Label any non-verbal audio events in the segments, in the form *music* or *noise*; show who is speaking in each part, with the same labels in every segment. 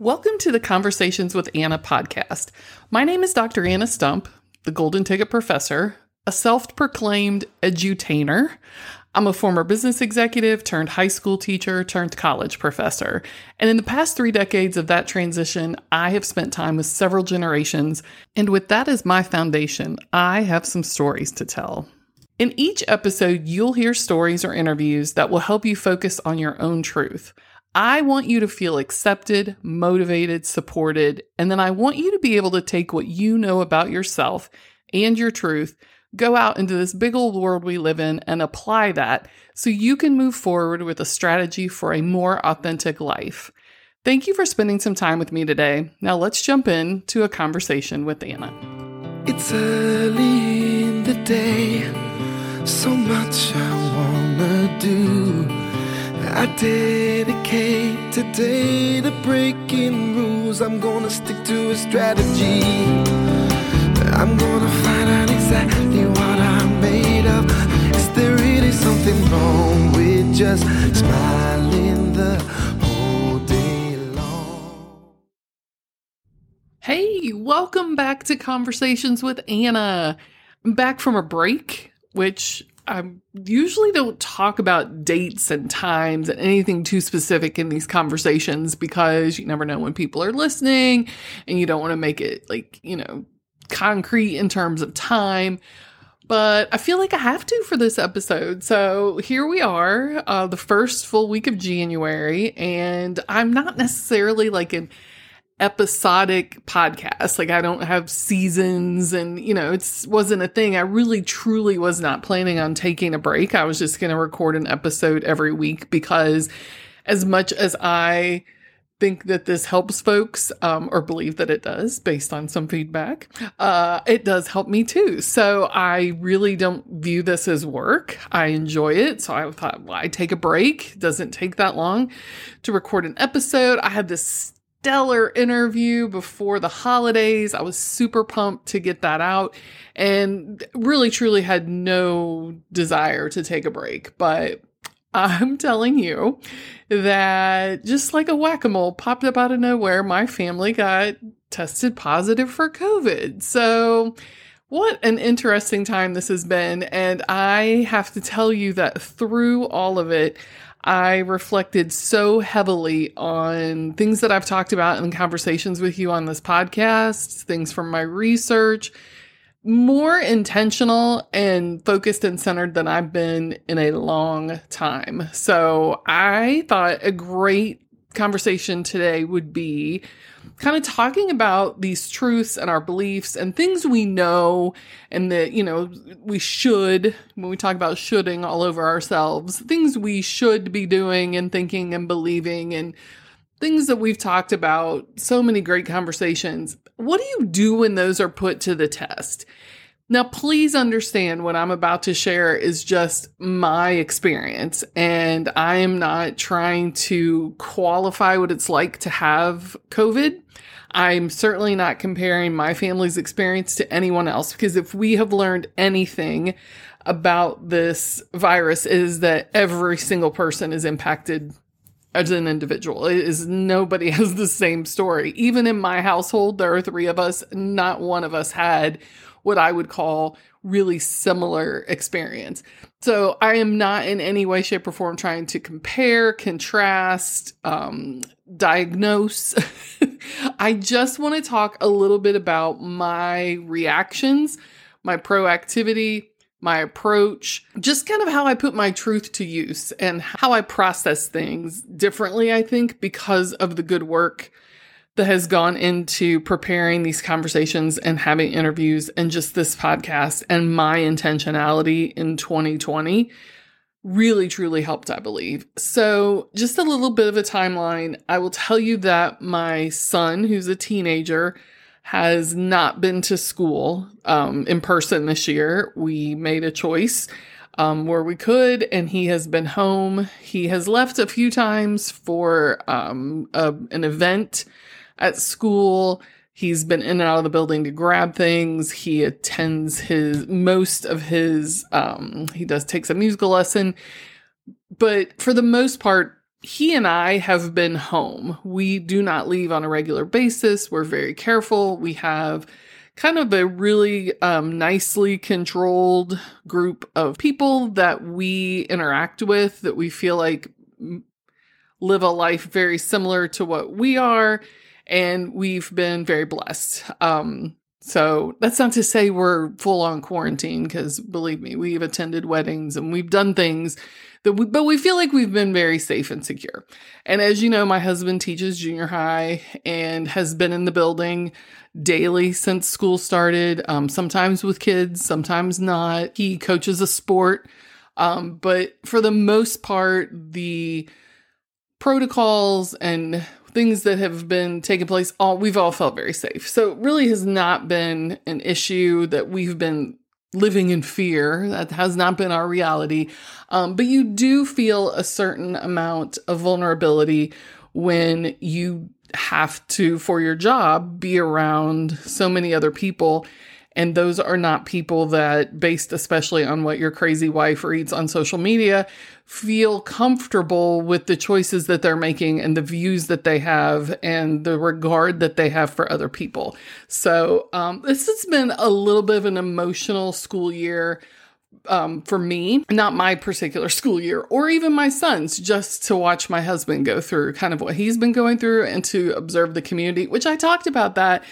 Speaker 1: Welcome to the Conversations with Anna podcast. My name is Dr. Anna Stump, the Golden Ticket Professor, a self proclaimed edutainer. I'm a former business executive turned high school teacher turned college professor. And in the past three decades of that transition, I have spent time with several generations. And with that as my foundation, I have some stories to tell. In each episode, you'll hear stories or interviews that will help you focus on your own truth. I want you to feel accepted, motivated, supported, and then I want you to be able to take what you know about yourself and your truth, go out into this big old world we live in, and apply that so you can move forward with a strategy for a more authentic life. Thank you for spending some time with me today. Now let's jump into a conversation with Anna.
Speaker 2: It's early in the day, so much I wanna do. I dedicate today to breaking rules. I'm gonna stick to a strategy. I'm gonna find out exactly what I'm made of. Is there really something wrong with just smiling the whole day long?
Speaker 1: Hey, welcome back to Conversations with Anna. I'm back from a break, which I usually don't talk about dates and times and anything too specific in these conversations because you never know when people are listening and you don't want to make it like, you know, concrete in terms of time. But I feel like I have to for this episode. So here we are, uh, the first full week of January, and I'm not necessarily like an episodic podcast. Like I don't have seasons and you know, it wasn't a thing. I really truly was not planning on taking a break. I was just going to record an episode every week because as much as I think that this helps folks um, or believe that it does based on some feedback uh, it does help me too so i really don't view this as work i enjoy it so i thought well i take a break it doesn't take that long to record an episode i had this stellar interview before the holidays. I was super pumped to get that out and really truly had no desire to take a break. But I'm telling you that just like a whack a mole popped up out of nowhere, my family got tested positive for COVID. So, what an interesting time this has been. And I have to tell you that through all of it, I reflected so heavily on things that I've talked about in conversations with you on this podcast, things from my research, more intentional and focused and centered than I've been in a long time. So I thought a great conversation today would be kind of talking about these truths and our beliefs and things we know and that, you know, we should, when we talk about shoulding all over ourselves, things we should be doing and thinking and believing and things that we've talked about, so many great conversations. What do you do when those are put to the test? Now, please understand what I'm about to share is just my experience, and I am not trying to qualify what it's like to have COVID. I'm certainly not comparing my family's experience to anyone else because if we have learned anything about this virus is that every single person is impacted as an individual. It is nobody *laughs* has the same story. Even in my household, there are three of us, not one of us had what I would call really similar experience. So I am not in any way, shape, or form trying to compare, contrast, um, diagnose. *laughs* I just want to talk a little bit about my reactions, my proactivity, my approach, just kind of how I put my truth to use and how I process things differently, I think, because of the good work that has gone into preparing these conversations and having interviews and just this podcast and my intentionality in 2020 really truly helped, I believe. So, just a little bit of a timeline. I will tell you that my son, who's a teenager, has not been to school um, in person this year. We made a choice um, where we could, and he has been home. He has left a few times for um, a, an event at school. He's been in and out of the building to grab things. He attends his most of his um he does takes a musical lesson. But for the most part, he and I have been home. We do not leave on a regular basis. We're very careful. We have kind of a really um, nicely controlled group of people that we interact with that we feel like live a life very similar to what we are. And we've been very blessed. Um, so that's not to say we're full on quarantine because believe me, we've attended weddings and we've done things that we, but we feel like we've been very safe and secure. And as you know, my husband teaches junior high and has been in the building daily since school started, um, sometimes with kids, sometimes not. He coaches a sport. Um, but for the most part, the protocols and things that have been taking place all we've all felt very safe. So it really has not been an issue that we've been living in fear. That has not been our reality. Um, but you do feel a certain amount of vulnerability when you have to for your job be around so many other people and those are not people that, based especially on what your crazy wife reads on social media, feel comfortable with the choices that they're making and the views that they have and the regard that they have for other people. So, um, this has been a little bit of an emotional school year. Um, for me, not my particular school year or even my son's, just to watch my husband go through kind of what he's been going through and to observe the community, which I talked about that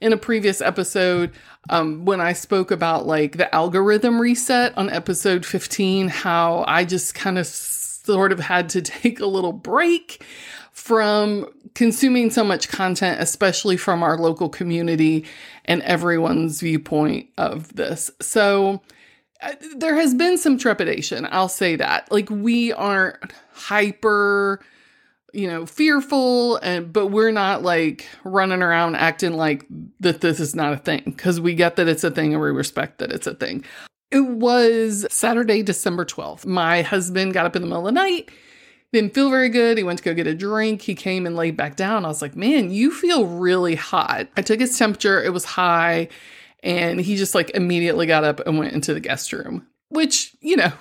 Speaker 1: in a previous episode um, when I spoke about like the algorithm reset on episode 15, how I just kind of sort of had to *laughs* take a little break from consuming so much content, especially from our local community and everyone's viewpoint of this. So, uh, there has been some trepidation, I'll say that. Like, we aren't hyper you know, fearful and but we're not like running around acting like that this is not a thing because we get that it's a thing and we respect that it's a thing. It was Saturday, December 12th. My husband got up in the middle of the night, didn't feel very good. He went to go get a drink. He came and laid back down. I was like, man, you feel really hot. I took his temperature, it was high, and he just like immediately got up and went into the guest room, which, you know,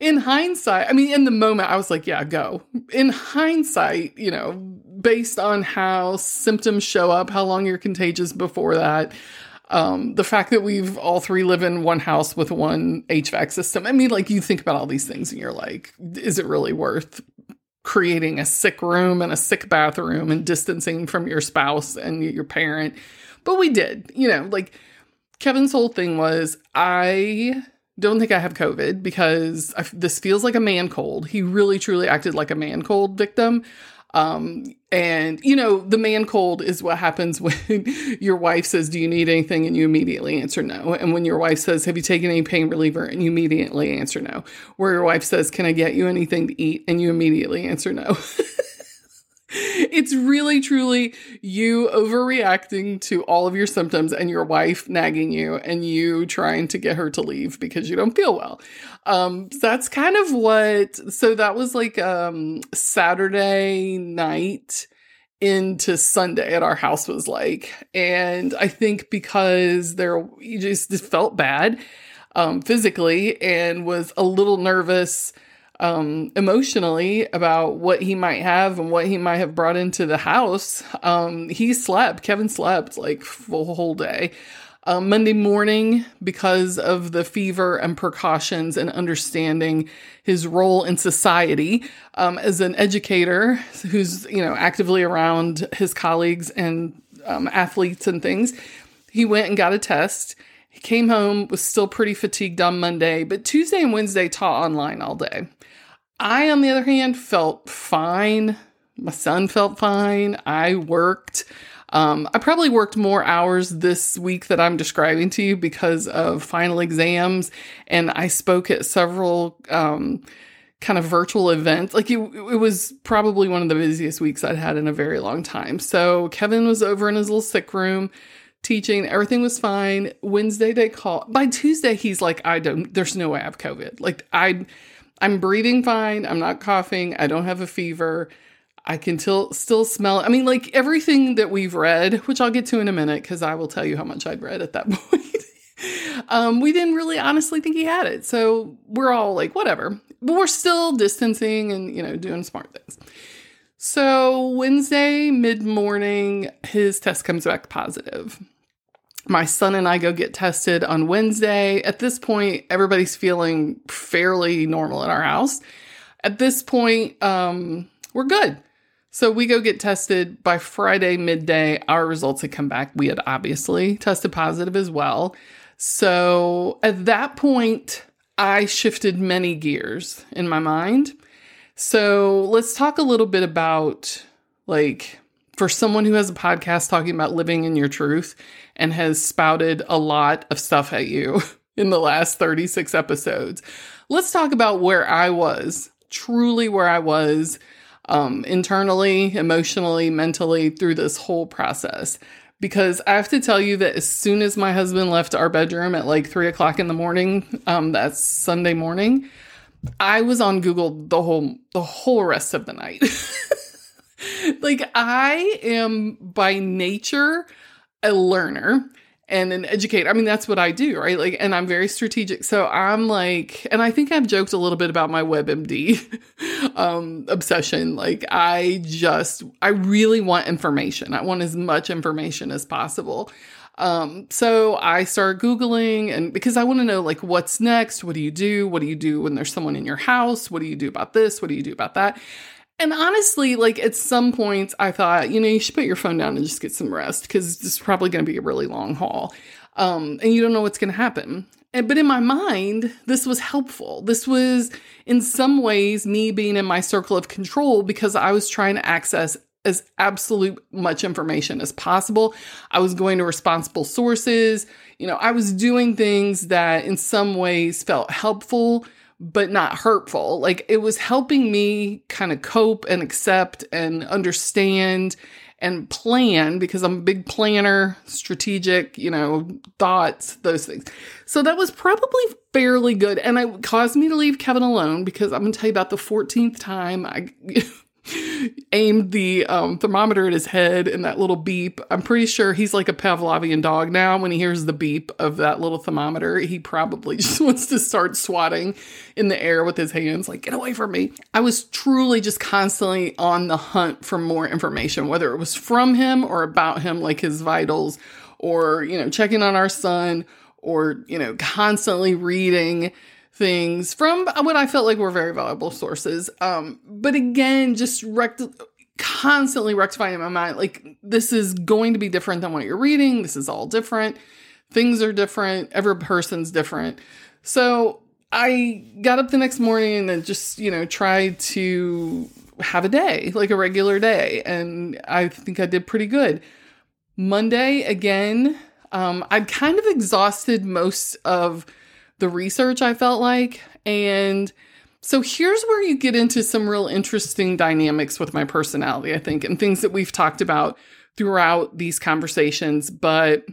Speaker 1: in hindsight, I mean, in the moment, I was like, yeah, go. In hindsight, you know, based on how symptoms show up, how long you're contagious before that, um, the fact that we've all three live in one house with one HVAC system. I mean, like, you think about all these things and you're like, is it really worth creating a sick room and a sick bathroom and distancing from your spouse and your parent? But we did, you know, like, Kevin's whole thing was, I don't think I have COVID because this feels like a man cold. He really truly acted like a man cold victim. Um, and you know, the man cold is what happens *laughs* when your wife says, Do you need anything? And you immediately answer no. And when your wife says, Have you taken any pain reliever? And you immediately answer no. Where your wife says, Can I get you anything to eat? And you immediately answer no. *laughs* it's really truly you overreacting to all of your symptoms and your wife nagging you and you trying to get her to leave because you don't feel well. Um, that's kind of what, so that was like, um, Saturday night into Sunday at our house was like. And I think because there, you just, just felt bad, um, physically and was a little nervous um, emotionally about what he might have and what he might have brought into the house. Um, he slept, Kevin slept like full whole day. Um, Monday morning, because of the fever and precautions and understanding his role in society um, as an educator who's you know actively around his colleagues and um, athletes and things, he went and got a test. He came home, was still pretty fatigued on Monday, but Tuesday and Wednesday taught online all day. I, on the other hand, felt fine. My son felt fine. I worked. Um, I probably worked more hours this week that I'm describing to you because of final exams, and I spoke at several um, kind of virtual events. Like it, it was probably one of the busiest weeks I'd had in a very long time. So Kevin was over in his little sick room teaching. Everything was fine. Wednesday they call. By Tuesday he's like, I don't. There's no way I have COVID. Like I I'm breathing fine. I'm not coughing. I don't have a fever. I can till, still smell. I mean, like everything that we've read, which I'll get to in a minute because I will tell you how much I'd read at that *laughs* point. um, we didn't really honestly think he had it. So we're all like, whatever. But we're still distancing and, you know, doing smart things. So Wednesday, mid morning, his test comes back positive. My son and I go get tested on Wednesday. At this point, everybody's feeling fairly normal in our house. At this point, um, we're good. So we go get tested by Friday midday. Our results had come back. We had obviously tested positive as well. So at that point, I shifted many gears in my mind. So let's talk a little bit about like for someone who has a podcast talking about living in your truth and has spouted a lot of stuff at you *laughs* in the last 36 episodes. Let's talk about where I was, truly where I was um, internally, emotionally, mentally through this whole process. Because I have to tell you that as soon as my husband left our bedroom at like three o'clock in the morning, um, that's Sunday morning, I was on Google the whole the whole rest of the night. *laughs* like I am by nature a learner and an educator. I mean, that's what I do, right? Like, and I'm very strategic. So I'm like, and I think I've joked a little bit about my WebMD *laughs* um, obsession. Like, I just, I really want information. I want as much information as possible. Um, so I start Googling and because I want to know like what's next, what do you do? What do you do when there's someone in your house? What do you do about this? What do you do about that? And honestly, like at some points, I thought, you know, you should put your phone down and just get some rest because this is probably going to be a really long haul. Um, and you don't know what's going to happen. And, but in my mind, this was helpful. This was, in some ways, me being in my circle of control because I was trying to access as absolute much information as possible. I was going to responsible sources. You know, I was doing things that in some ways felt helpful but not hurtful. Like it was helping me kind of cope and accept and understand and plan because I'm a big planner, strategic, you know, thoughts, those things. So that was probably fairly good. And it caused me to leave Kevin alone because I'm going to tell you about the 14th time I *laughs* aimed the um, thermometer at his head and that little beep. I'm pretty sure he's like a Pavlovian dog now. When he hears the beep of that little thermometer, he probably *laughs* just wants to start swatting in the air with his hands, like, get away from me. I was truly just constantly on the hunt for more information, whether it was from him or about him, like his vitals, or, you know, checking on our son, or, you know, constantly reading things from what I felt like were very valuable sources. Um, but again, just rect- constantly rectifying in my mind, like this is going to be different than what you're reading. This is all different. Things are different. Every person's different. So I got up the next morning and just, you know, tried to have a day, like a regular day. And I think I did pretty good. Monday, again, um, I'd kind of exhausted most of the research, I felt like. And so here's where you get into some real interesting dynamics with my personality, I think, and things that we've talked about throughout these conversations. But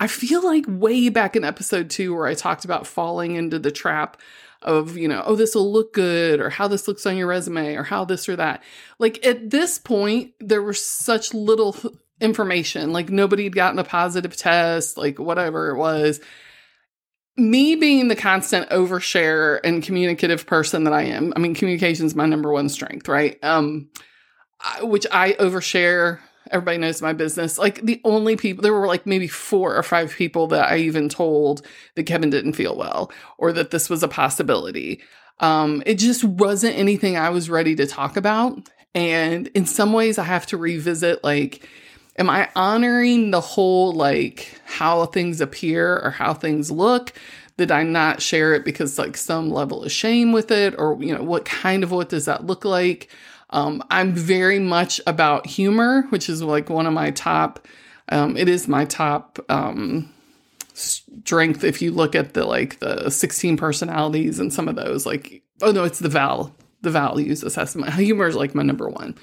Speaker 1: I feel like way back in episode two, where I talked about falling into the trap of, you know, oh, this will look good, or how this looks on your resume, or how this or that. Like at this point, there was such little information. Like nobody had gotten a positive test, like whatever it was me being the constant overshare and communicative person that I am, I mean, communication is my number one strength, right? Um, I, which I overshare. Everybody knows my business. Like the only people, there were like maybe four or five people that I even told that Kevin didn't feel well or that this was a possibility. Um, it just wasn't anything I was ready to talk about. And in some ways, I have to revisit like, am I honoring the whole like how things appear or how things look? Did I not share it because like some level of shame with it or you know what kind of what does that look like? Um, I'm very much about humor, which is like one of my top. Um, it is my top um, strength if you look at the like the 16 personalities and some of those. Like oh no, it's the Val the values assessment. Humor is like my number one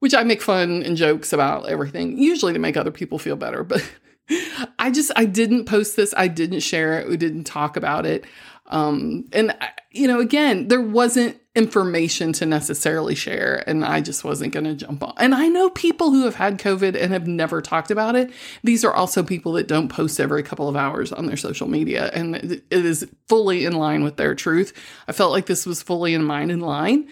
Speaker 1: which I make fun and jokes about everything, usually to make other people feel better. But *laughs* I just, I didn't post this. I didn't share it. We didn't talk about it. Um, and, you know, again, there wasn't information to necessarily share and I just wasn't going to jump on. And I know people who have had COVID and have never talked about it. These are also people that don't post every couple of hours on their social media and it is fully in line with their truth. I felt like this was fully in mine in line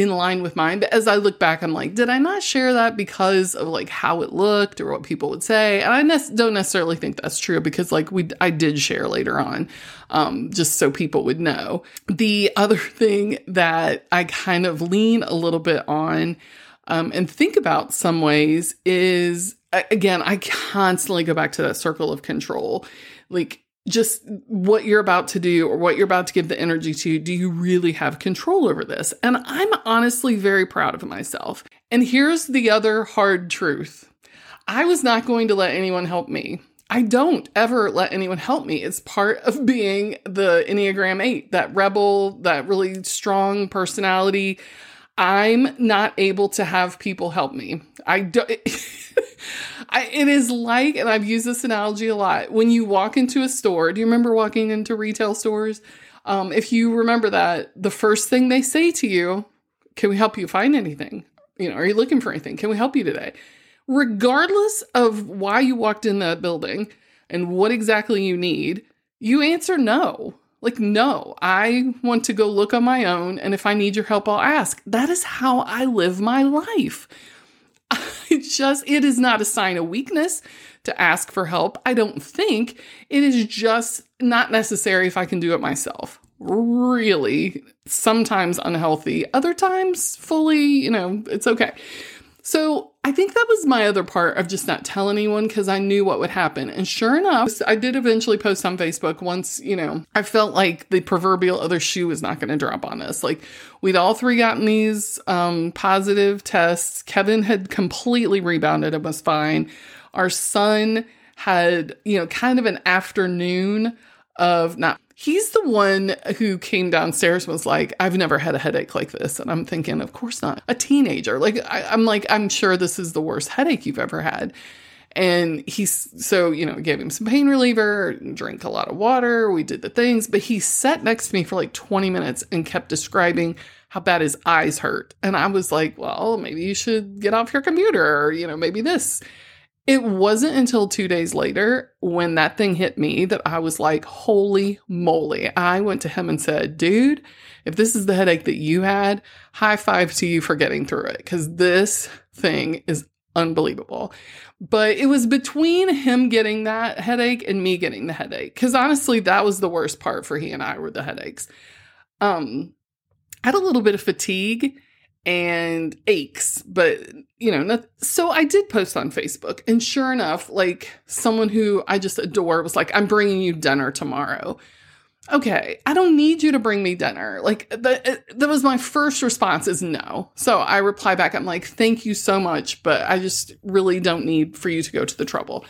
Speaker 1: in line with mine. But as I look back, I'm like, did I not share that because of like how it looked or what people would say? And I ne- don't necessarily think that's true because like we, I did share later on, um, just so people would know. The other *laughs* thing that I kind of lean a little bit on, um, and think about some ways is again, I constantly go back to that circle of control. Like just what you're about to do or what you're about to give the energy to, do you really have control over this? And I'm honestly very proud of myself. And here's the other hard truth I was not going to let anyone help me. I don't ever let anyone help me. It's part of *laughs* being the Enneagram 8, that rebel, that really strong personality. I'm not able to have people help me. I don't. *laughs* I, it is like, and I've used this analogy a lot. When you walk into a store, do you remember walking into retail stores? Um, if you remember that, the first thing they say to you, "Can we help you find anything? You know, are you looking for anything? Can we help you today?" Regardless of why you walked in that building and what exactly you need, you answer no. Like, no, I want to go look on my own. And if I need your help, I'll ask. That is how I live my life. *laughs* It just, it is not a sign of weakness to ask for help. I don't think it is just not necessary if I can do it myself. Really, sometimes unhealthy, other times fully, you know, it's okay. So I think that was my other part of just not telling anyone because I knew what would happen. And sure enough, I did eventually post on Facebook once, you know, I felt like the proverbial other shoe was not going to drop on us. Like we'd all three gotten these um, positive tests. Kevin had completely rebounded and was fine. Our son had, you know, kind of an afternoon of not he's the one who came downstairs was like i've never had a headache like this. And i'm thinking of course not. A teenager. Like I, i'm like i'm sure this is the worst headache you've ever had. And he's so you know gave him some pain reliever drank a lot of water we did the things but he sat next to me for like 20 minutes and kept describing how bad his eyes hurt. And i was like well maybe you should get off your computer or you know maybe this it wasn't until two days later when that thing hit me that I was like, holy moly. I went to him and said, dude, if this is the headache that you had, high five to you for getting through it because this thing is unbelievable. But it was between him getting that headache and me getting the headache because honestly, that was the worst part for he and I were the headaches. Um, I had a little bit of fatigue and aches, but you know, not, so I did post on Facebook, and sure enough, like someone who I just adore was like, "I'm bringing you dinner tomorrow." Okay, I don't need you to bring me dinner. Like that, uh, that was my first response is no. So I reply back, I'm like, "Thank you so much, but I just really don't need for you to go to the trouble."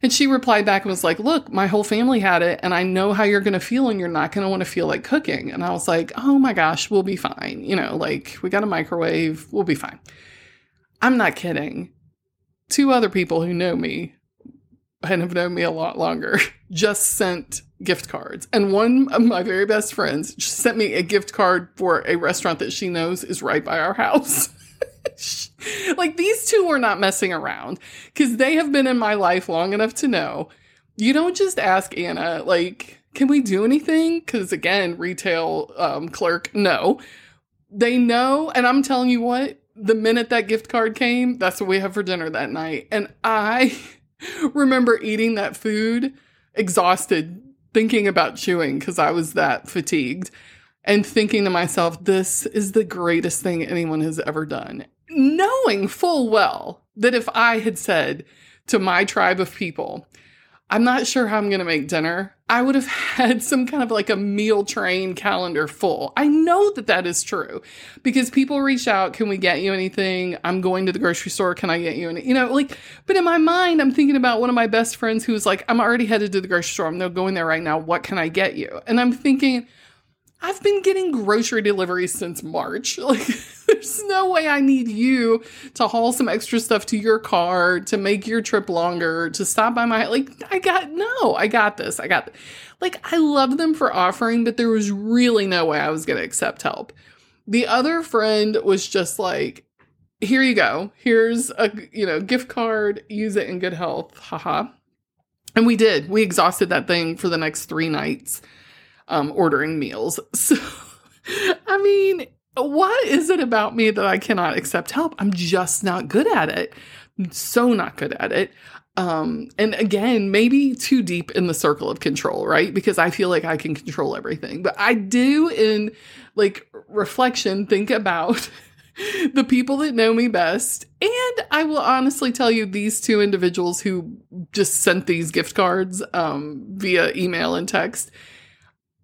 Speaker 1: And she replied back and was like, Look, my whole family had it, and I know how you're going to feel, and you're not going to want to feel like cooking. And I was like, Oh my gosh, we'll be fine. You know, like we got a microwave, we'll be fine. I'm not kidding. Two other people who know me and have known me a lot longer *laughs* just sent gift cards. And one of my very best friends sent me a gift card for a restaurant that she knows is right by our house. *laughs* like these two are not messing around because they have been in my life long enough to know you don't just ask Anna, like, can we do anything? Because again, retail um, clerk, no. They know, and I'm telling you what, the minute that gift card came, that's what we have for dinner that night. And I *laughs* remember eating that food exhausted, thinking about chewing because I was that fatigued and thinking to myself, this is the greatest thing anyone has ever done knowing full well that if I had said to my tribe of people, I'm not sure how I'm going to make dinner, I would have *laughs* had some kind of like a meal train calendar full. I know that that is true because people reach out, can we get you anything? I'm going to the grocery store, can I get you any? You know, like, but in my mind, I'm thinking about one of my best friends who was like, I'm already headed to the grocery store. I'm going there right now. What can I get you? And I'm thinking, I've been getting grocery deliveries since March. *laughs* Like, there's no way I need you to haul some extra stuff to your car to make your trip longer, to stop by my, like, I got, no, I got this. I got, like, I love them for offering, but there was really no way I was going to accept help. The other friend was just like, here you go. Here's a you know gift card. Use it in good health. Haha. And we did. We exhausted that thing for the next three nights, um, ordering meals. *laughs* So, I mean, what is it about me that I cannot accept help? I'm just not good at it. I'm so not good at it. Um, and again, maybe too deep in the circle of control, right? Because I feel like I can control everything. But I do, in like reflection, think about *laughs* the people that know me best. And I will honestly tell you, these two individuals who just sent these gift cards um, via email and text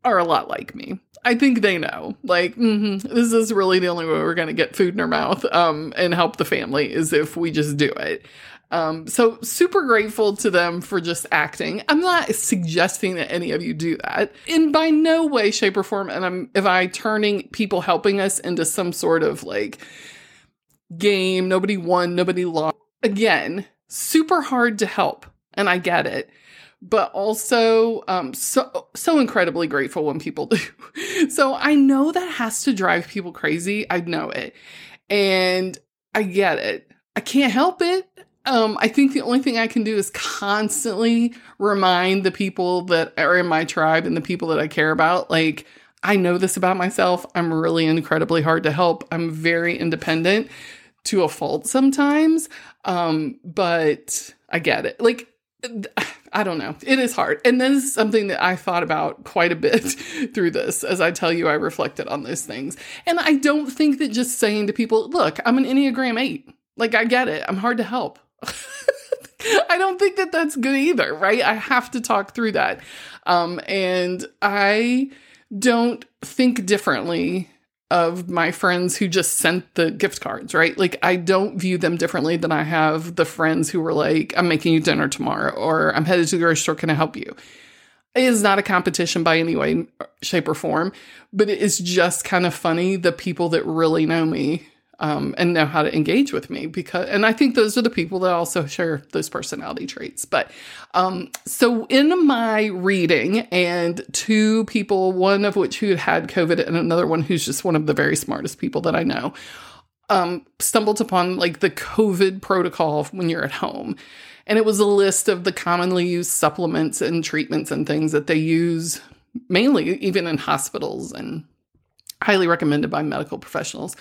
Speaker 1: are a lot like me. I think they know, like, mm-hmm, this is really the only way we're going to get food in our mouth um, and help the family is if we just do it. Um, so super grateful to them for just acting. I'm not suggesting that any of you do that in by no way, shape, or form. And I'm if I turning people helping us into some sort of like game, nobody won, nobody lost. Again, super hard to help, and I get it but also um, so so incredibly grateful when people *laughs* do. so I know that has to drive people crazy. I know it, and I get it. I can't help it. Um, I think the only thing I can do is constantly remind the people that are in my tribe and the people that I care about, like, I know this about myself. I'm really incredibly hard to help. I'm very independent to a fault sometimes. Um, but I get it. Like, I don't know. It is hard. And this is something that I thought about quite a bit *laughs* through this. As I tell you, I reflected on those things. And I don't think that just saying to people, look, I'm an Enneagram 8. Like, I get it. I'm hard to help. *laughs* I don't think that that's good either, right? I have to talk through that. Um, and I don't think differently of my friends who just sent the gift cards, right? Like, I don't view them differently than I have the friends who were like, I'm making you dinner tomorrow, or I'm headed to the grocery store. Can I help you? It is not a competition by any way, shape, or form, but it is just kind of funny the people that really know me um, and know how to engage with me because and i think those are the people that also share those personality traits. But um, so in my reading and two people one of which who had had covid and another one who's just one of the very smartest people that i know um, stumbled upon like the covid protocol when you're at home. And it was a list of the commonly used supplements and treatments and things that they use mainly even in hospitals and highly recommended by medical professionals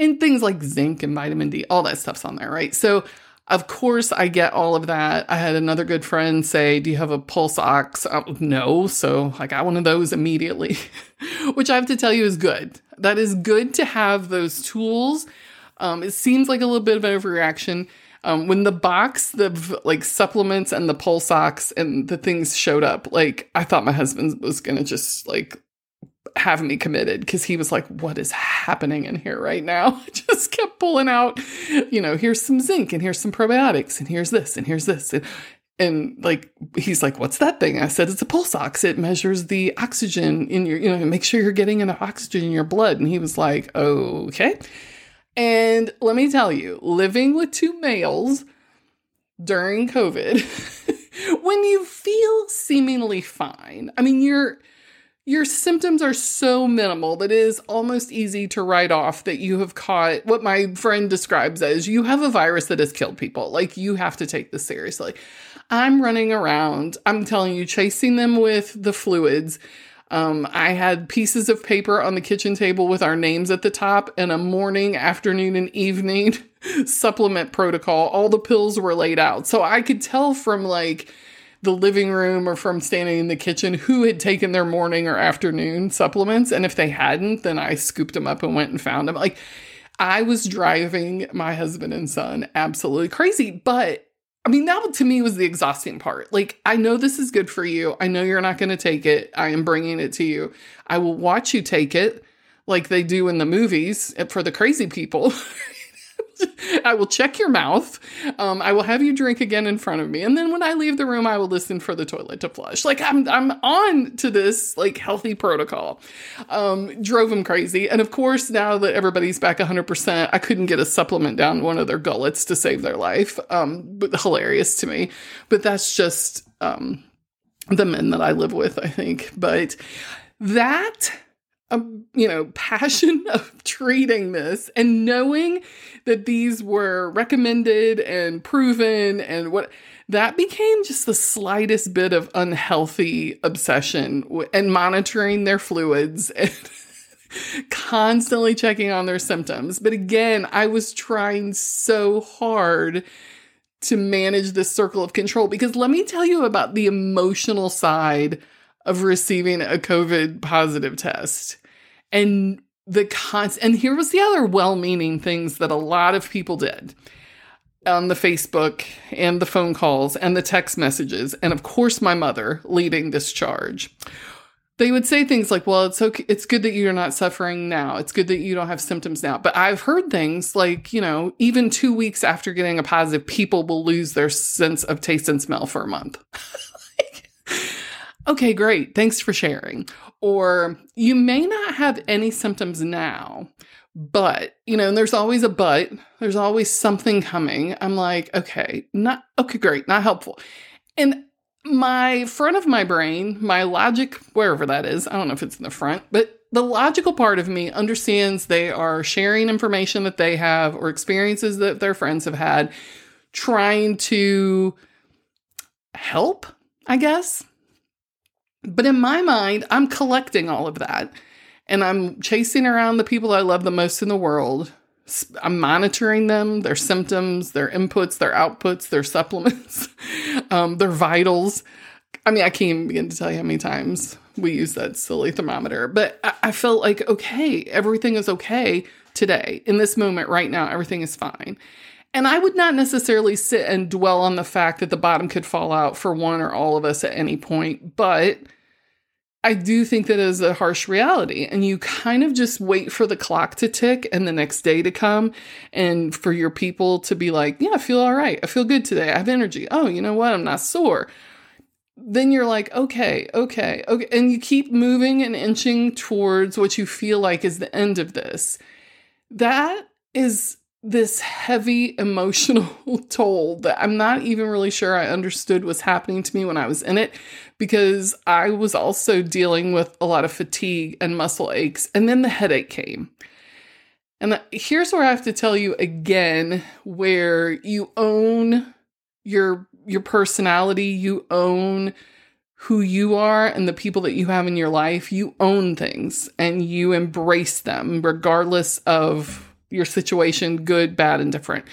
Speaker 1: and things like zinc and vitamin D, all that stuff's on there, right? So, of course, I get all of that. I had another good friend say, Do you have a pulse ox? Uh, no. So I got one of those immediately, *laughs* which I have to tell you is good. That is good to have those tools. Um, it seems like a little bit of an overreaction. Um, when the box, the like supplements and the pulse ox and the things showed up, like I thought my husband was gonna just like have me committed because he was like, What is happening in here right now? *laughs* Just kept pulling out, you know, here's some zinc and here's some probiotics and here's this and here's this. And, and like, he's like, What's that thing? I said, It's a pulse ox. It measures the oxygen in your, you know, make sure you're getting enough oxygen in your blood. And he was like, Okay. And let me tell you, living with two males during COVID, *laughs* when you feel seemingly fine, I mean, you're, your symptoms are so minimal that it is almost easy to write off that you have caught what my friend describes as you have a virus that has killed people. Like you have to take this seriously. I'm running around, I'm telling you, chasing them with the fluids. Um, I had pieces of paper on the kitchen table with our names at the top and a morning, afternoon, and evening *laughs* supplement protocol. All the pills were laid out. So I could tell from like, the living room or from standing in the kitchen who had taken their morning or afternoon supplements. And if they hadn't, then I scooped them up and went and found them. Like I was driving my husband and son absolutely crazy. But I mean, that to me was the exhausting part. Like, I know this is good for you. I know you're not going to take it. I am bringing it to you. I will watch you take it like they do in the movies eh, for the crazy people. *laughs* *laughs* I will check your mouth. Um, I will have you drink again in front of me, and then when I leave the room, I will listen for the toilet to flush. Like I'm, I'm on to this like healthy protocol. Um, drove him crazy, and of course, now that everybody's back 100, percent I couldn't get a supplement down one of their gullets to save their life. Um, but hilarious to me. But that's just um, the men that I live with, I think. But that um, you know, *laughs* passion of treating this and knowing that these were recommended and proven and what that became just the slightest bit of unhealthy obsession and monitoring their fluids *laughs* and constantly checking on their symptoms. But again, I was trying so hard to manage this circle of control because let me tell you about the emotional side of receiving a COVID positive test. And the cons and here was the other well-meaning things that a lot of people did on the Facebook and the phone calls and the text messages and of course my mother leading this charge. They would say things like, "Well, it's okay it's good that you're not suffering now. It's good that you don't have symptoms now." But I've heard things like, you know, even 2 weeks after getting a positive, people will lose their sense of taste and smell for a month. *laughs* okay, great. Thanks for sharing. Or you may not have any symptoms now, but, you know, and there's always a but, there's always something coming. I'm like, okay, not, okay, great, not helpful. And my front of my brain, my logic, wherever that is, I don't know if it's in the front, but the logical part of me understands they are sharing information that they have or experiences that their friends have had, trying to help, I guess. But in my mind, I'm collecting all of that and I'm chasing around the people I love the most in the world. I'm monitoring them, their symptoms, their inputs, their outputs, their supplements, *laughs* um, their vitals. I mean, I can't even begin to tell you how many times we use that silly thermometer, but I, I felt like, okay, everything is okay today. In this moment right now, everything is fine. And I would not necessarily sit and dwell on the fact that the bottom could fall out for one or all of us at any point, but I do think that is a harsh reality. And you kind of just wait for the clock to tick and the next day to come and for your people to be like, yeah, I feel all right. I feel good today. I have energy. Oh, you know what? I'm not sore. Then you're like, okay, okay, okay. And you keep moving and inching towards what you feel like is the end of this. That is this heavy emotional *laughs* toll that I'm not even really sure I understood was happening to me when I was in it because I was also dealing with a lot of fatigue and muscle aches. And then the headache came. And here's where I have to tell you again where you own your your personality, you own who you are and the people that you have in your life, you own things and you embrace them regardless of your situation, good, bad, and different.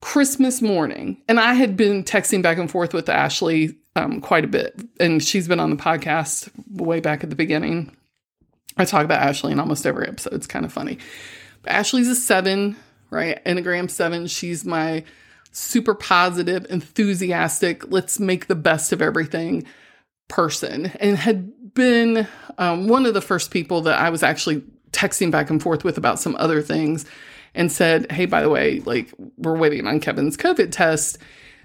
Speaker 1: Christmas morning, and I had been texting back and forth with Ashley um, quite a bit, and she's been on the podcast way back at the beginning. I talk about Ashley in almost every episode. It's kind of funny. But Ashley's a seven, right? Enneagram seven. She's my super positive, enthusiastic, let's make the best of everything person, and had been um, one of the first people that I was actually texting back and forth with about some other things and said, Hey, by the way, like we're waiting on Kevin's COVID test.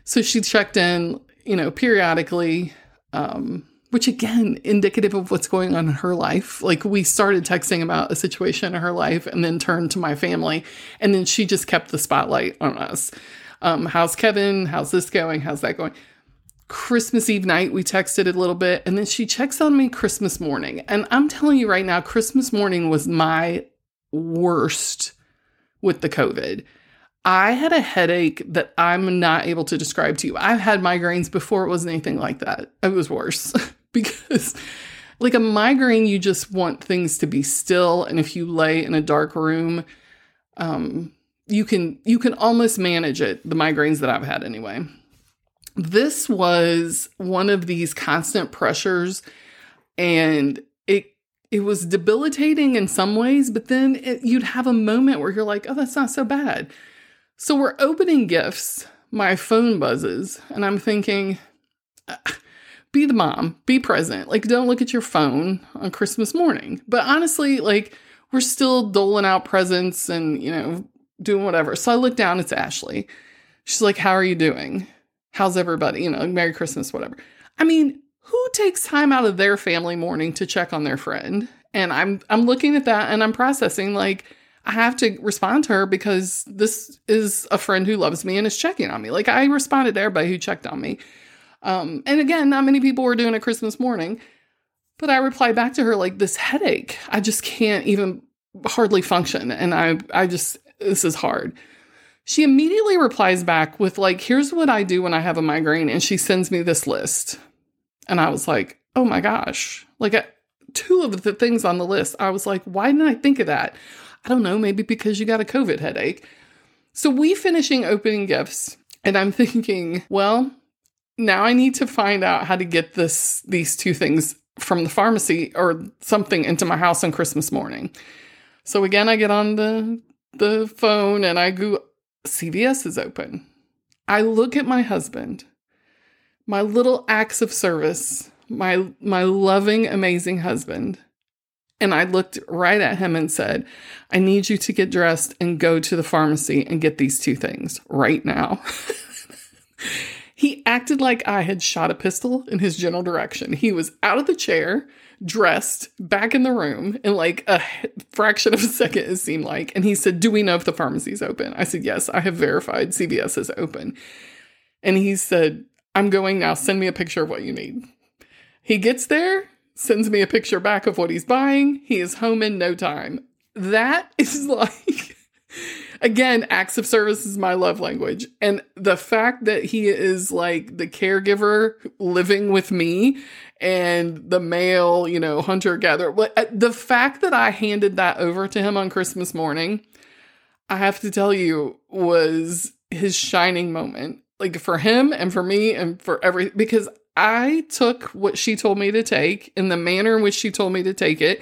Speaker 1: So she checked in, you know, periodically, um, which again, indicative of what's going on in her life. Like we started texting about a situation in her life and then turned to my family. And then she just kept the spotlight on us. Um, how's Kevin? How's this going? How's that going? Christmas Eve night, we texted a little bit, and then she checks on me Christmas morning. And I'm telling you right now, Christmas morning was my worst with the COVID. I had a headache that I'm not able to describe to you. I've had migraines before, it wasn't anything like that. It was worse *laughs* because, like, a migraine, you just want things to be still. And if you lay in a dark room, um, you can you can almost manage it the migraines that i've had anyway this was one of these constant pressures and it it was debilitating in some ways but then it, you'd have a moment where you're like oh that's not so bad. So we're opening gifts my phone buzzes and i'm thinking be the mom be present like don't look at your phone on christmas morning. But honestly like we're still doling out presents and you know doing whatever. So i look down it's ashley. She's like how are you doing how's everybody? You know, Merry Christmas, whatever. I mean, who takes time out of their family morning to check on their friend? And I'm I'm looking at that and I'm processing like I have to respond to her because this is a friend who loves me and is checking on me. Like I responded to everybody who checked on me. Um, and again, not many people were doing it Christmas morning. But I replied back to her like this headache. I just can't even hardly function and I I just this is hard. She immediately replies back with like here's what I do when I have a migraine and she sends me this list. And I was like, "Oh my gosh." Like I, two of the things on the list. I was like, "Why didn't I think of that?" I don't know, maybe because you got a COVID headache. So we finishing opening gifts and I'm *laughs* thinking, well, now I need to find out how to get this these two things from the pharmacy or something into my house on Christmas morning. So again, I get on the the phone and I go CVS is open. I look at my husband, my little acts of service, my my loving amazing husband. And I looked right at him and said, I need you to get dressed and go to the pharmacy and get these two things right now. *laughs* he acted like I had shot a pistol in his general direction. He was out of the chair, dressed, back in the room in like a fraction of a *laughs* second, it seemed like. And he said, Do we know if the pharmacy's open? I said, Yes, I have verified CVS is open. And he said, I'm going now. Send me a picture of what you need. He gets there, sends me a picture back of what he's buying. He is home in no time. That *laughs* is like, again, acts of service is my love language. And the fact that he is like the caregiver living with me and the male, you know, hunter gatherer, uh, the fact that I handed that over to him on Christmas morning, I have to tell you, was his shining moment. Like for him and for me and for every, because I took what she told me to take in the manner in which she told me to take it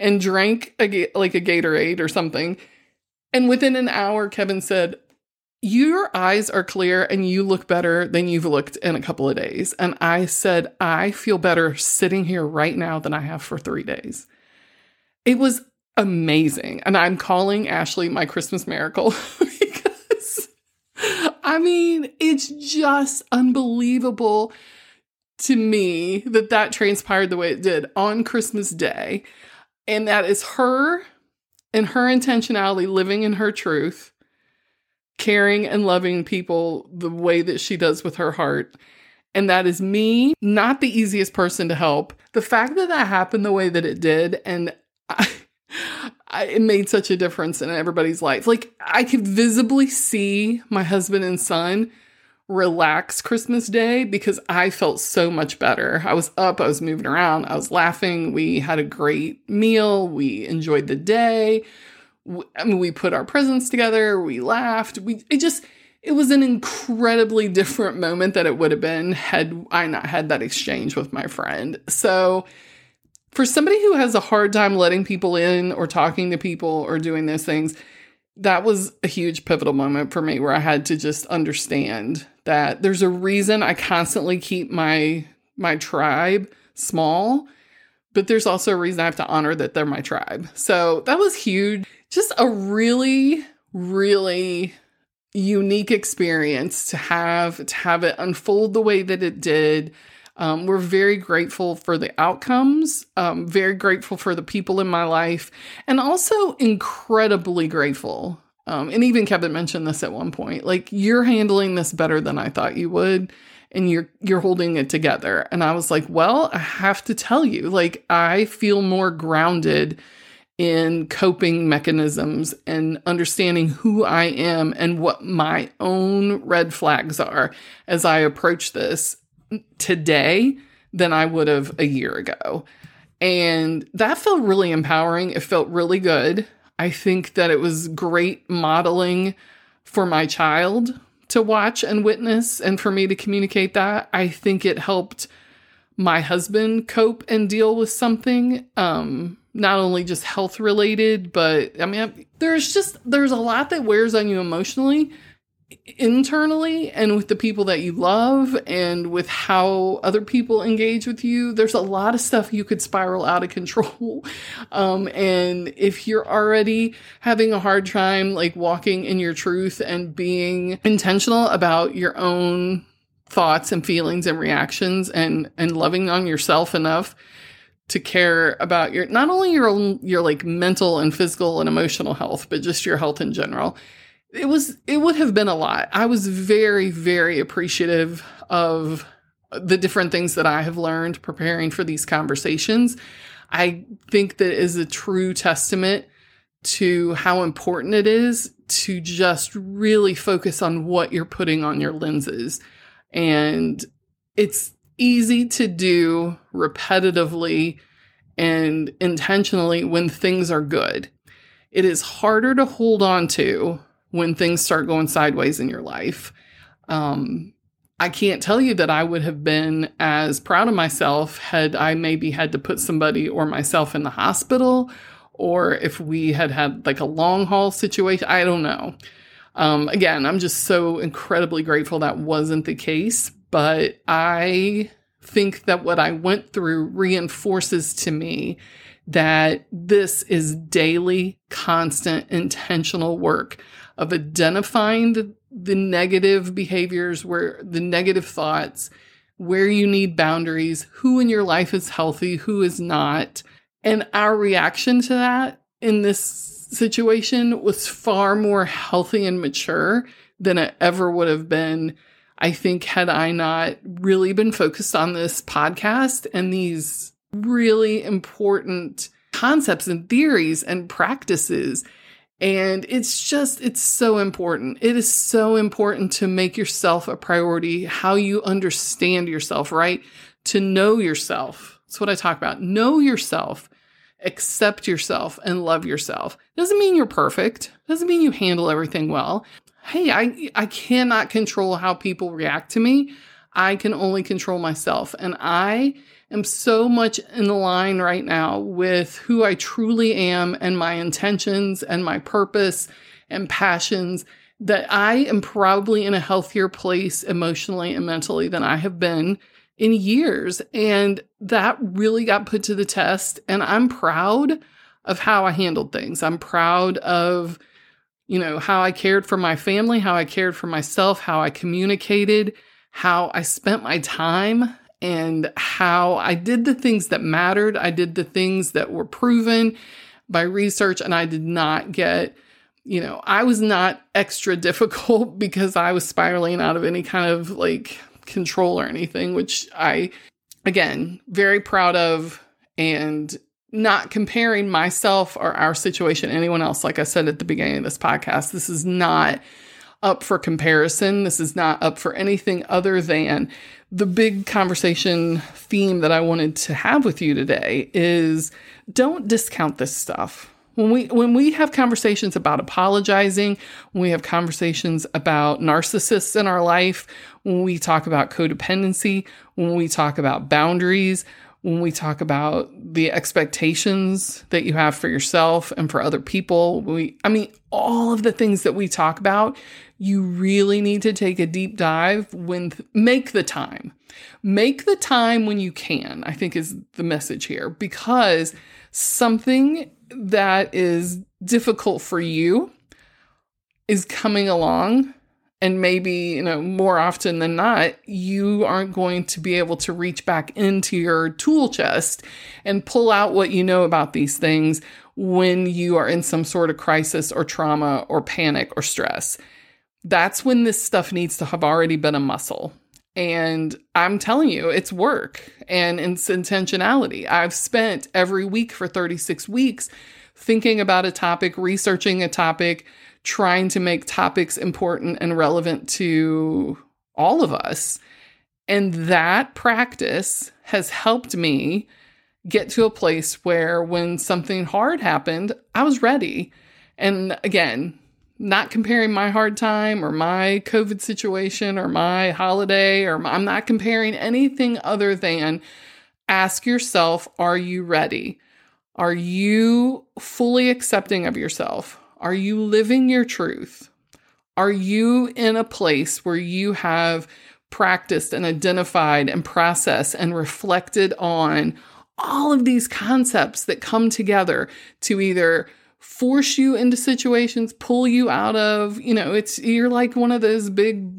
Speaker 1: and drank a, like a Gatorade or something. And within an hour, Kevin said, Your eyes are clear and you look better than you've looked in a couple of days. And I said, I feel better sitting here right now than I have for three days. It was amazing. And I'm calling Ashley my Christmas miracle *laughs* because I mean, it's just unbelievable to me that that transpired the way it did on Christmas Day. And that is her and her intentionality living in her truth, caring and loving people the way that she does with her heart. And that is me, not the easiest person to help. The fact that that happened the way that it did, and *laughs* I, I, it made such a difference in everybody's life. Like, I could visibly see my husband and son relax Christmas Day because I felt so much better. I was up, I was moving around, I was laughing. We had a great meal, we enjoyed the day. I mean, we put our presents together, we laughed. We it just it was an incredibly different moment that it would have been had I not had that exchange with my friend. So for somebody who has a hard time letting people in or talking to people or doing those things, that was a huge pivotal moment for me where I had to just understand that there's a reason I constantly keep my my tribe small, but there's also a reason I have to honor that they're my tribe. So that was huge. Just a really really unique experience to have to have it unfold the way that it did. Um, we're very grateful for the outcomes, um, very grateful for the people in my life, and also incredibly grateful um, and even Kevin mentioned this at one point. Like you're handling this better than I thought you would, and you're you're holding it together. And I was like, well, I have to tell you, like I feel more grounded in coping mechanisms and understanding who I am and what my own red flags are as I approach this today than I would have a year ago. And that felt really empowering. It felt really good. I think that it was great modeling for my child to watch and witness and for me to communicate that. I think it helped my husband cope and deal with something um not only just health related but I mean there's just there's a lot that wears on you emotionally internally and with the people that you love and with how other people engage with you there's a lot of stuff you could spiral out of control. *laughs* Um, and if you're already having a hard time like walking in your truth and being intentional about your own thoughts and feelings and reactions and and loving on yourself enough to care about your not only your own your like mental and physical and emotional health but just your health in general it was it would have been a lot. I was very very appreciative of the different things that I have learned preparing for these conversations. I think that is a true testament to how important it is to just really focus on what you're putting on your lenses. And it's easy to do repetitively and intentionally when things are good. It is harder to hold on to when things start going sideways in your life. Um, I can't tell you that I would have been as proud of myself had I maybe had to put somebody or myself in the hospital or if we had had like a long haul situation. I don't know. Um, again, I'm just so incredibly grateful that wasn't the case, but I think that what I went through reinforces to me that this is daily, constant, intentional work of identifying the, the negative behaviors, where the negative thoughts, where you need boundaries, who in your life is healthy, who is not. And our reaction to that in this situation was far more healthy and mature than it ever would have been. I think, had I not really been focused on this podcast and these really important concepts and theories and practices and it's just, it's so important. It is so important to make yourself a priority, how you understand yourself, right? To know yourself. That's what I talk about. Know yourself, accept yourself, and love yourself. Doesn't mean you're perfect. Doesn't mean you handle everything well. Hey, I, I cannot control how people react to me. I can only control myself. And I am so much in line right now with who I truly am and my intentions and my purpose and passions that I am probably in a healthier place emotionally and mentally than I have been in years. And that really got put to the test. And I'm proud of how I handled things. I'm proud of, you know, how I cared for my family, how I cared for myself, how I communicated, how I spent my time and how I did the things that mattered. I did the things that were proven by research, and I did not get, you know, I was not extra *laughs* difficult because I was spiraling out of any kind of like control or anything, which I, again, very proud of and not comparing myself or our situation to anyone else. Like I said at the beginning of this podcast, this is not up for comparison. This is not up for anything other than the big conversation theme that I wanted to have with you today is don't discount this stuff. When we when we have conversations about apologizing, when we have conversations about narcissists in our life, when we talk about codependency, when we talk about boundaries, when we talk about the expectations that you have for yourself and for other people, we I mean all of the things that we talk about you really need to take a deep dive when make the time. Make the time when you can, I think is the message here because something that is difficult for you is coming along and maybe you know more often than not you aren't going to be able to reach back into your tool chest and pull out what you know about these things when you are in some sort of crisis or trauma or panic or stress that's when this stuff needs to have already been a muscle. And I'm telling you, it's work and it's intentionality. I've spent every week for 36 weeks thinking about a topic, researching a topic, trying to make topics important and relevant to all of us. And that practice has helped me get to a place where when something hard happened, I was ready. And again, not comparing my hard time or my COVID situation or my holiday, or my, I'm not comparing anything other than ask yourself, are you ready? Are you fully accepting of yourself? Are you living your truth? Are you in a place where you have practiced and identified and processed and reflected on all of these concepts that come together to either force you into situations, pull you out of, you know, it's you're like one of those big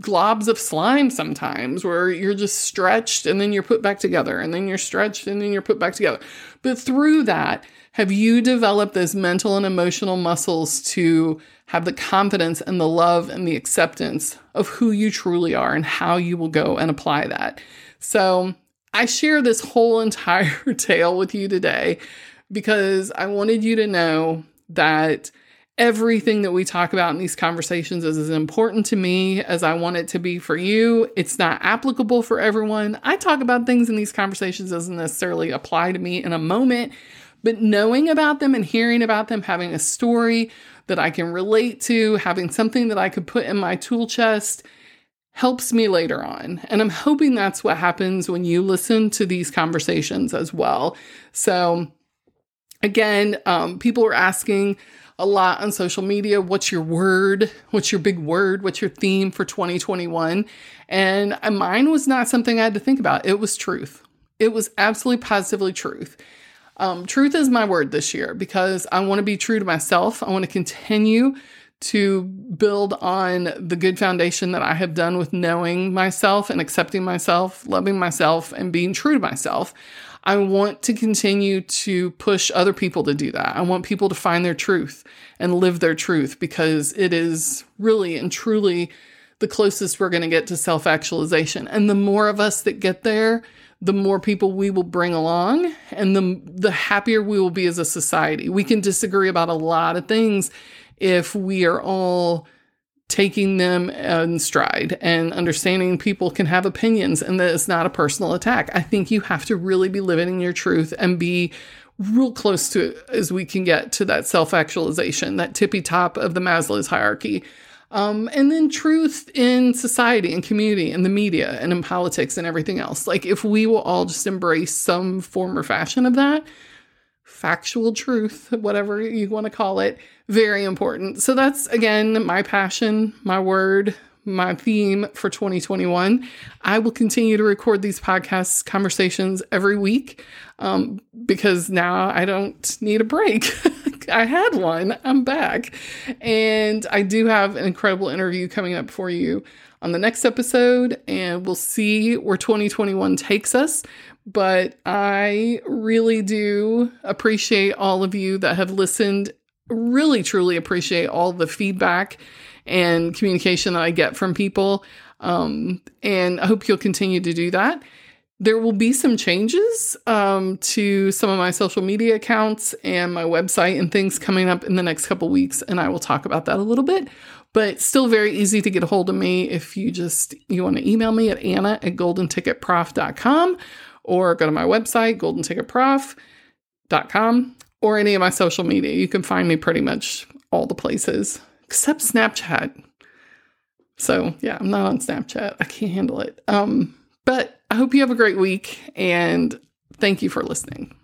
Speaker 1: globs of slime sometimes where you're just stretched and then you're put back together and then you're stretched and then you're put back together. But through that, have you developed those mental and emotional muscles to have the confidence and the love and the acceptance of who you truly are and how you will go and apply that? So I share this whole *laughs* entire tale with you today because I wanted you to know that everything that we talk about in these conversations is as important to me as I want it to be for you. It's not applicable for everyone. I talk about things in these conversations doesn't necessarily apply to me in a moment, but knowing about them and hearing about them, having a story that I can relate to, having something that I could put in my tool chest helps me later on. And I'm hoping that's what happens when you listen to these conversations as well. So, again, um, people were asking, a lot on social media. What's your word? What's your big word? What's your theme for 2021? And mine was not something I had to think about. It was truth. It was absolutely positively truth. Um, truth is my word this year because I want to be true to myself. I want to continue to build on the good foundation that I have done with knowing myself and accepting myself, loving myself, and being true to myself. I want to continue to push other people to do that. I want people to find their truth and live their truth because it is really and truly the closest we're going to get to self actualization. And the more of us that get there, the more people we will bring along and the the happier we will be as a society. We can disagree about a lot of things if we are all taking them in stride and understanding people can have opinions and that it's not a personal attack. I think you have to really be living in your truth and be real close to as we can get to that self actualization, that tippy top of the Maslow's hierarchy. Um, and then truth in society and community and the media and in politics and everything else. Like, if we will all just embrace some form or fashion of that, factual truth, *laughs* whatever you want to call it, very important. So that's again my passion, my word, my theme for 2021. I will continue to record these podcasts conversations every week um, because now I don't need a break. *laughs* I had one, I'm back. And I do have an incredible interview coming up for you on the next episode, and we'll see where 2021 takes us. But I really do appreciate all of you that have listened. Really, truly appreciate all the feedback and communication that I get from people. Um, and I hope you'll continue to do that. There will be some changes um, to some of my social media accounts and my website and things coming up in the next couple weeks, and I will talk about that a little bit. But still very easy to get a hold of me if you just you want to email me at anna at goldenticketprof.com or go to my website, goldenticketprof.com, or any of my social media. You can find me pretty much all the places except Snapchat. So, yeah, I'm not on Snapchat. I can't handle it. Um, but I hope you have a great week and thank you for listening.